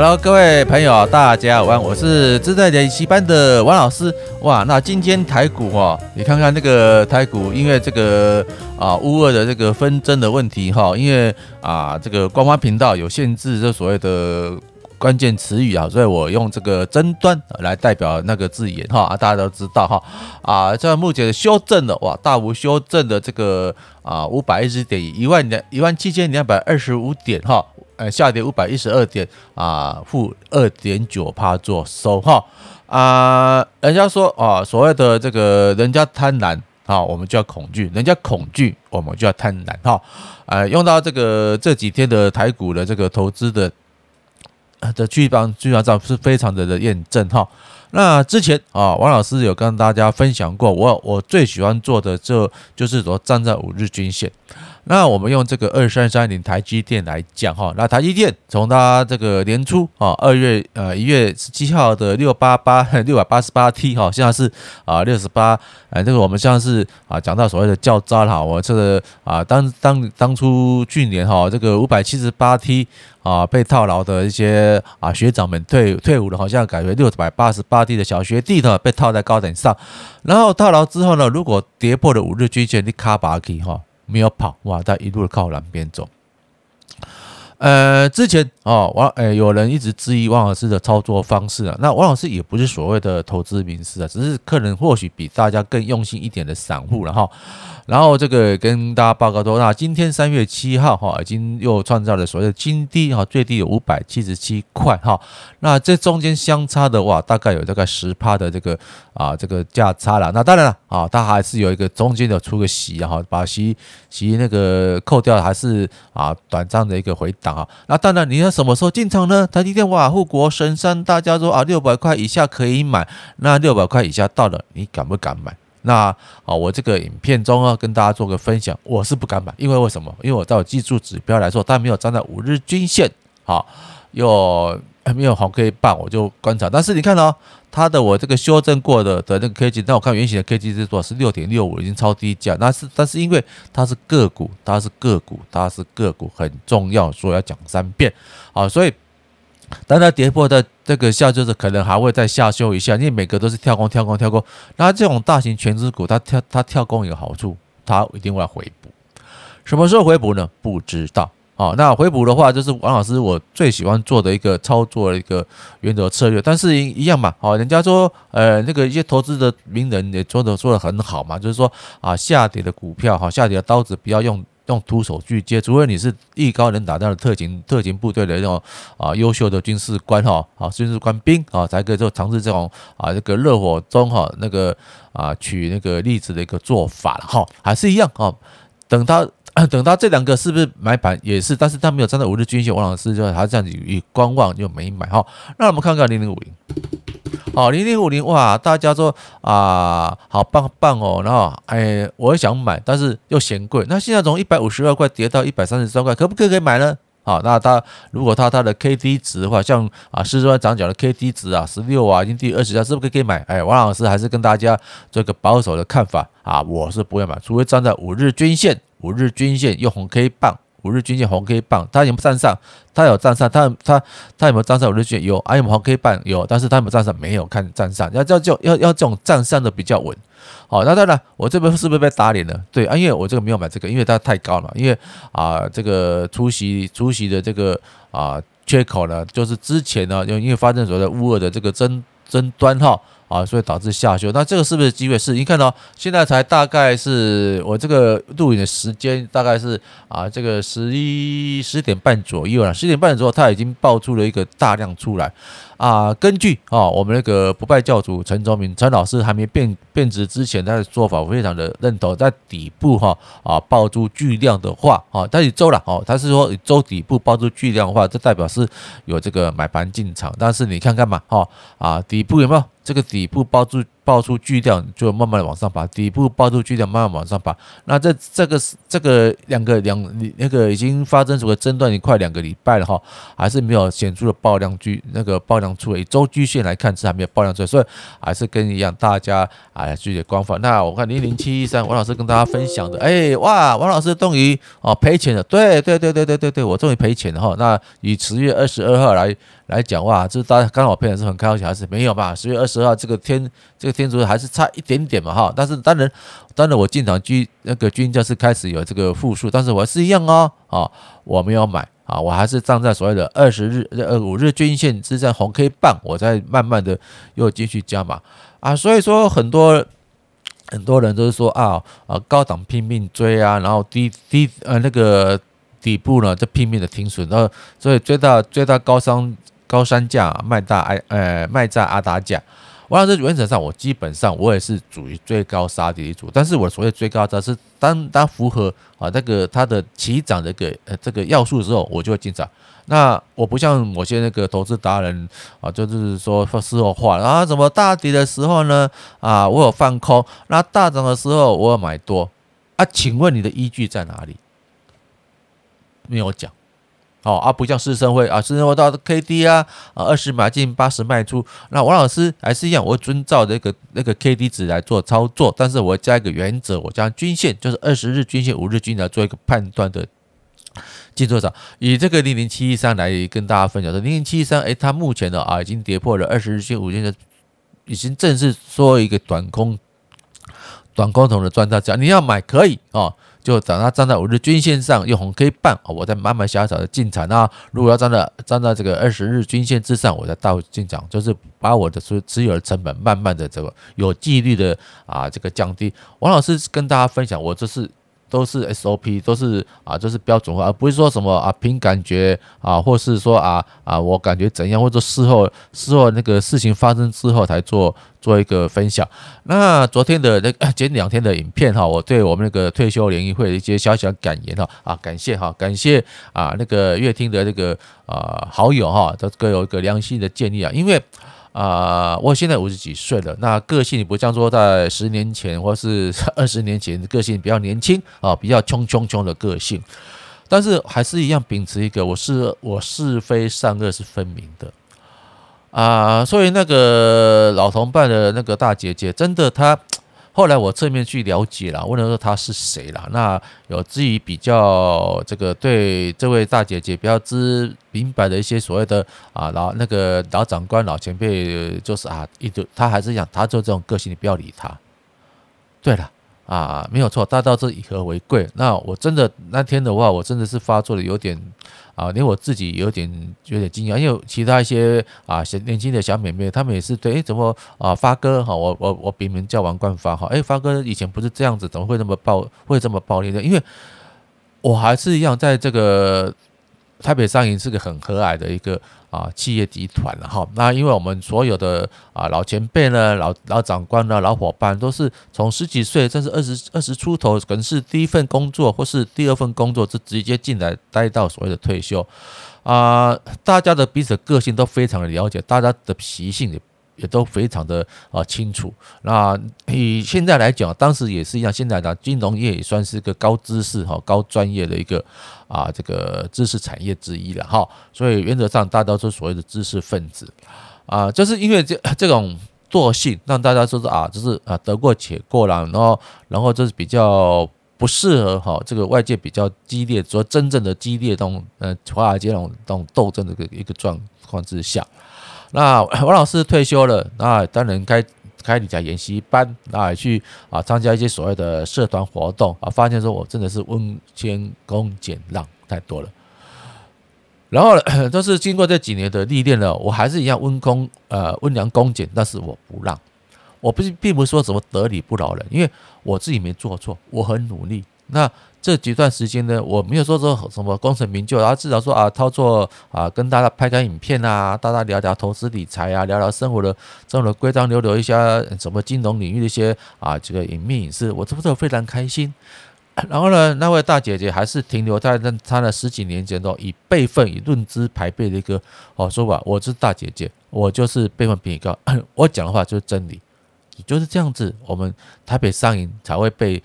Hello，各位朋友，大家好，我是自在研习班的王老师。哇，那今天台股哦，你看看那个台股，因为这个啊乌俄的这个纷争的问题哈，因为啊这个官方频道有限制这所谓的关键词语啊，所以我用这个争端来代表那个字眼哈啊，大家都知道哈啊，在目前修正的哇，大幅修正的这个啊五百一十点一万两一万七千两百二十五点哈。呃，下跌五百一十二点啊，负二点九趴做收哈啊，人家说啊，所谓的这个人家贪婪啊，我们就要恐惧；人家恐惧，我们就要贪婪哈。呃，用到这个这几天的台股的这个投资的的基本基本上是非常的的验证哈。那之前啊，王老师有跟大家分享过，我我最喜欢做的就就是说站在五日均线。那我们用这个二三三零台积电来讲哈，那台积电从它这个年初啊，二月呃一月十七号的六八八 六百八十八 T 哈，现在是啊六十八，哎，这个我们现在是啊讲到所谓的较渣哈，我这个啊当当当初去年哈这个五百七十八 T 啊被套牢的一些啊学长们退退伍了，好像改为六百八十八 T 的小学弟呢被套在高点上，然后套牢之后呢，如果跌破了五日均线，你卡巴去哈。没有跑哇，他一路靠南边走。呃，之前哦，王诶，有人一直质疑王老师的操作方式啊。那王老师也不是所谓的投资名师啊，只是客人或许比大家更用心一点的散户然后。然后这个跟大家报告说，那今天三月七号哈，已经又创造了所谓的新低哈，最低有五百七十七块哈。那这中间相差的哇，大概有大概十趴的这个啊这个价差了。那当然了啊，它还是有一个中间的出个息哈，把息息那个扣掉，还是啊短暂的一个回档。啊，那当然，你要什么时候进场呢？台积电哇，护国神山，大家说啊，六百块以下可以买。那六百块以下到了，你敢不敢买？那啊，我这个影片中啊，跟大家做个分享，我是不敢买，因为为什么？因为我在我技术指标来说，它没有站在五日均线，好，又没有红 K 棒，我就观察。但是你看哦。它的我这个修正过的的那个 K 线，但我看原型的 K 线是多少？是六点六五，已经超低价。那是但是因为它是个股，它是个股，它是个股很重要，所以要讲三遍。好，所以当它跌破的这个下就是可能还会再下修一下，因为每个都是跳空、跳空、跳空。那这种大型全资股，它跳它跳空有好处，它一定会回补。什么时候回补呢？不知道。啊，那回补的话，就是王老师我最喜欢做的一个操作的一个原则策略，但是一样嘛，好，人家说，呃，那个一些投资的名人也做的做的很好嘛，就是说啊，下跌的股票，哈，下跌的刀子不要用用徒手去接，除非你是艺高人胆大的特勤特勤部队的那种啊优秀的军事官哈，啊军事官兵啊，才可以做尝试这种啊这个热火中哈那个啊取那个例子的一个做法了哈，还是一样啊，等他。等到这两个是不是买盘也是，但是他没有站在五日均线，王老师就他这样子以观望就没买哈。那我们看看零零五零，哦，零零五零哇，大家说啊，好棒棒哦，然后哎，我也想买，但是又嫌贵。那现在从一百五十二块跌到一百三十三块，可不可以可以买呢？好，那它如果它它的 K D 值的话，像啊，四川长角的 K D 值啊，十六啊，已经低于二十家，是不是可以买？哎，王老师还是跟大家这个保守的看法啊，我是不会买，除非站在五日均线。五日均线用红 K 棒，五日均线红 K 棒，它有没有站上？它有站上，它它它有没有站上五日均线？有，啊有红 K 棒？有，但是它有没有站上？没有看站上，要要就要要这种站上的比较稳。好，那当然，我这边是不是被打脸了？对啊，因为我这个没有买这个，因为它太高了，因为啊这个出席出席的这个啊缺口呢，就是之前呢，因为因为发生所谓的乌俄的这个争争端哈。啊，所以导致下修，那这个是不是机会？是，你看到现在才大概是我这个录影的时间，大概是啊，这个十一十点半左右了。十点半左右，它已经爆出了一个大量出来。啊，根据啊，我们那个不败教主陈忠明陈老师还没变变质之前，他的做法我非常的认同，在底部哈啊爆出巨量的话啊，他是周了哦，他是说周底部爆出巨量的话，这代表是有这个买盘进场，但是你看看嘛哈啊底部有没有这个底部包住爆出巨量，就慢慢的往上爬；底部爆出巨量，慢慢往上爬。那这这个是这个两个两那个已经发生出了争端，已经快两个礼拜了哈，还是没有显著的爆量巨那个爆量出来。以周均线来看，是还没有爆量出来，所以还是跟一样，大家啊注意观法。那我看零零七一三，王老师跟大家分享的，哎哇，王老师终于哦赔钱了，对对对对对对对，我终于赔钱了哈。那以十月二十二号来。来讲哇，这大家刚好骗的是很开心，还是没有吧？十月二十号这个天，这个天数还是差一点点嘛哈。但是当然，当然我进场均那个均价是开始有这个负数，但是我还是一样哦啊，我没有买啊，我还是站在所谓的二十日呃五日均线之上红 K 棒，我在慢慢的又继续加码啊。所以说很多很多人都是说啊啊高档拼命追啊，然后低低呃那个底部呢就拼命的停损，然后所以追到追到高商。高山价卖大爱，呃，卖在阿达价。我讲这原则上，我基本上我也是属于最高杀跌一组。但是我所谓最高杀是当当符合啊那个它的起涨的一个呃这个要素的时候，我就会进场。那我不像某些那个投资达人啊，就是说事后话然后，怎么大跌的时候呢啊，我有放空；那大涨的时候我有买多啊？请问你的依据在哪里？没有讲。哦啊，不像施升辉啊，施升辉到 K D 啊，啊二十买进八十卖出。那王老师还是一样，我遵照那个那个 K D 值来做操作，但是我加一个原则，我将均线就是二十日均线、五日均来做一个判断的进出场。以这个零零七一三来跟大家分享说，零零七一三，哎，它目前的啊已经跌破了二十日线、五日线，已经正式说一个短空短空头的赚到。只要，你要买可以啊。就等它站在五日均线上，用红 K 棒，我再慢慢小小的进场。那如果要站在站在这个二十日均线之上，我再倒进场，就是把我的持持有的成本慢慢的这个有纪律的啊这个降低。王老师跟大家分享，我这是。都是 SOP，都是啊，就是标准化，而不是说什么啊凭感觉啊，或是说啊啊我感觉怎样，或者事后事后那个事情发生之后才做做一个分享。那昨天的那前两天的影片哈，我对我们那个退休联谊会的一些小小感言哈啊，感谢哈，感谢啊那个乐听的那个啊好友哈，这个有一个良心的建议啊，因为。啊、我现在五十几岁了，那个性不像说在十年前或是 二十年前，个性比较年轻啊，比较冲冲冲的个性，但是还是一样秉持一个我是我是非善恶是分明的啊，所以那个老同伴的那个大姐姐，真的她。后来我侧面去了解了，问了说他是谁了。那有至于比较这个对这位大姐姐比较知明白的一些所谓的啊老那个老长官老前辈，就是啊一直他还是讲他就这种个性，你不要理他。对了。啊，没有错，大道是以和为贵。那我真的那天的话，我真的是发作的有点啊，连我自己有点有点惊讶，因为其他一些啊小年轻的小妹妹，她们也是对，哎，怎么啊发哥哈，我我我笔名叫王冠发哈，哎，发哥以前不是这样子，怎么会这么暴，会这么暴力的？因为我还是一样在这个。台北上银是个很和蔼的一个啊企业集团了哈，那因为我们所有的啊老前辈呢、老老长官呢、老伙伴都是从十几岁，甚至二十二十出头，可能是第一份工作或是第二份工作，就直接进来待到所谓的退休啊，大家的彼此个性都非常的了解，大家的习性也。也都非常的啊清楚。那以现在来讲，当时也是一样。现在的金融业也算是一个高知识哈、高专业的一个啊这个知识产业之一了哈。所以原则上，大家都是所谓的知识分子啊，就是因为这这种惰性，让大家说是啊，就是啊得过且过了，然后然后就是比较不适合哈这个外界比较激烈，说真正的激烈这种呃华尔街那种这种斗争的一个一个状况之下。那王老师退休了，那当然开开理财研习班，那也去啊参加一些所谓的社团活动啊，发现说我真的是温谦恭俭让太多了。然后呢，都是经过这几年的历练了，我还是一样温恭呃温良恭俭，但是我不让，我不是并不是说什么得理不饶人，因为我自己没做错，我很努力。那这几段时间呢，我没有说说什么功成名就，然后至少说啊，操作啊，跟大家拍拍影片啊，大家聊聊投资理财啊，聊聊生活的这种的规章，聊聊一下什么金融领域的一些啊这个隐秘隐私，我这不是非常开心。然后呢，那位大姐姐还是停留在那她的十几年前的以辈分以论资排辈的一个哦说法，我是大姐姐，我就是辈分比你高，我讲的话就是真理。就是这样子，我们台北上银才会被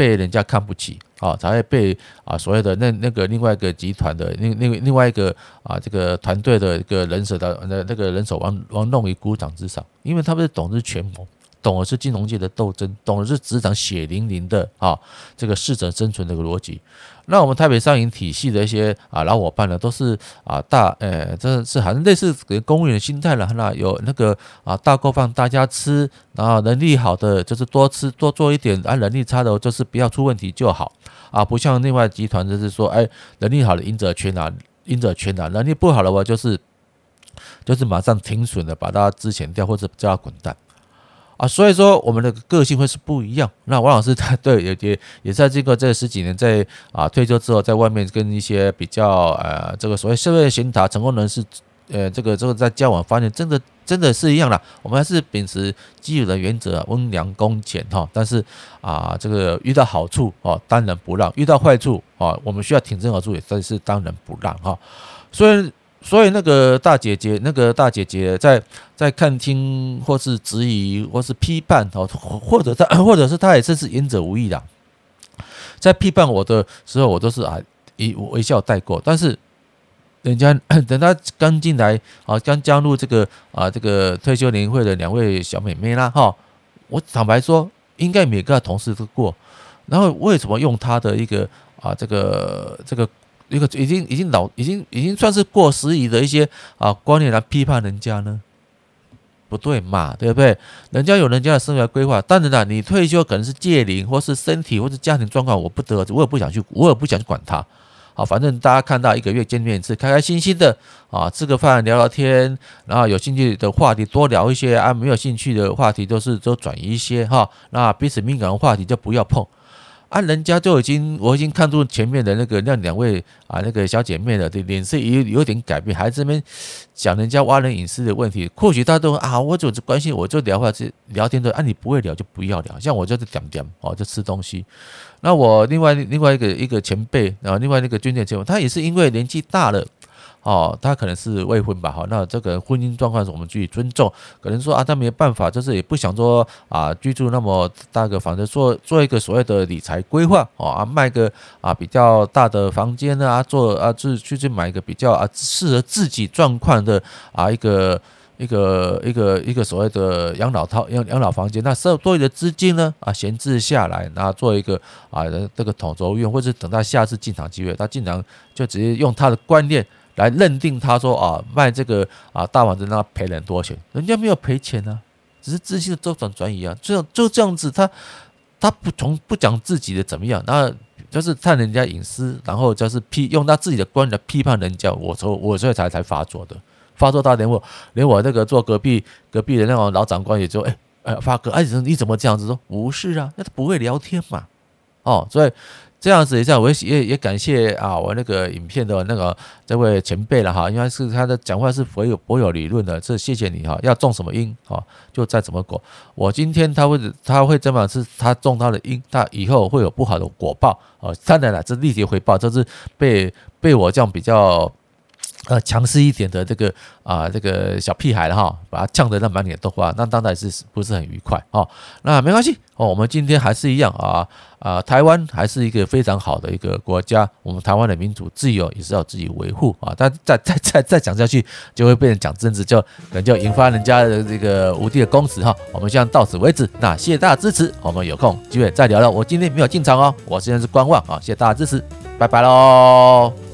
被人家看不起啊，才会被啊所谓的那那个另外一个集团的另另另外一个啊这个团队的一个人手的那那个人手玩玩弄于股掌之上，因为他们是懂得权谋。懂的是金融界的斗争，懂的是职场血淋淋的啊，这个适者生存的一个逻辑。那我们台北上银体系的一些啊老伙伴呢，都是啊大呃，这是好像类似公务员的心态了。那有那个啊大锅饭大家吃，然后能力好的就是多吃多做一点，啊能力差的就是不要出问题就好啊。不像另外集团就是说，哎，能力好的赢者全拿，赢者全拿，能力不好的话就是就是马上停损的，把他资遣掉或者叫他滚蛋。啊，所以说我们的个性会是不一样。那王老师他对也也也在经过这十几年，在啊退休之后，在外面跟一些比较呃这个所谓社会贤达成功人士，呃这个这个在交往，发现真的真的是一样的。我们还是秉持基有的原则，温良恭俭哈。但是啊，这个遇到好处哦，当仁不让；遇到坏处啊，我们需要挺身而出，也算是当仁不让哈。所以。所以那个大姐姐，那个大姐姐在在看听或是质疑或是批判哦，或者她 或者是她也是是言者无意的，在批判我的时候，我都是啊一微笑带过。但是人家 等她刚进来啊，刚加入这个啊这个退休年会的两位小妹妹啦哈，我坦白说，应该每个同事都过。然后为什么用她的一个啊这个这个？一个已经已经老已经已经算是过时矣的一些啊观念来批判人家呢，不对嘛，对不对？人家有人家的生涯规划，当然了，你退休可能是借龄，或是身体，或是家庭状况，我不得，我也不想去，我也不想去管他。好，反正大家看到一个月见面一次，开开心心的啊，吃个饭聊聊天，然后有兴趣的话题多聊一些啊，没有兴趣的话题都是都转移一些哈。那彼此敏感的话题就不要碰。啊，人家就已经，我已经看出前面的那个那两位啊，那个小姐妹的脸色有有点改变，还这边讲人家挖人隐私的问题。或许大家都啊，我就关心，我就聊话，这聊天的啊，你不会聊就不要聊。像我就是讲讲哦，就吃东西。那我另外另外一个一个前辈啊，另外那个军舰前辈，他也是因为年纪大了。哦，他可能是未婚吧，好，那这个婚姻状况是我们予尊重。可能说啊，他没办法，就是也不想说啊，居住那么大个房子，做做一个所谓的理财规划，哦啊，卖个啊比较大的房间啊，做啊，去去去买一个比较啊适合自己状况的啊一个一个一个一个所谓的养老套养养老房间，那剩多余的资金呢啊闲置下来，然后做一个啊这个统筹用，或者等到下次进场机会，他进场就直接用他的观念。来认定他说啊，卖这个啊大房子让他赔了很多钱，人家没有赔钱啊，只是资金的周转转移啊，这样就这样子，他他不从不讲自己的怎么样，那就是探人家隐私，然后就是批用他自己的观点批判人家，我说我所以才才发作的，发作到连我连我那个坐隔壁隔壁的那种老长官也就哎哎发哥哎你怎么这样子？说？不是啊，那他不会聊天嘛，哦，所以。这样子一下，我也也也感谢啊，我那个影片的那个这位前辈了哈，因为是他的讲话是颇有颇有理论的，这谢谢你哈。要种什么因啊，就再怎么果。我今天他会他会这么是，他种他的因，他以后会有不好的果报啊。当然了，这立即回报，这是被被我这样比较。呃，强势一点的这个啊，这个小屁孩了哈，把他呛得那满脸都花，那当然是不是很愉快哦？那没关系哦，我们今天还是一样啊啊，台湾还是一个非常好的一个国家，我们台湾的民主自由也是要自己维护啊。但再再再再讲下去，就会被人讲政治，就可能就引发人家的这个无地的攻势哈。我们先到此为止，那谢谢大家支持，我们有空机会再聊聊。我今天没有进场哦，我现在是观望啊，谢谢大家支持，拜拜喽。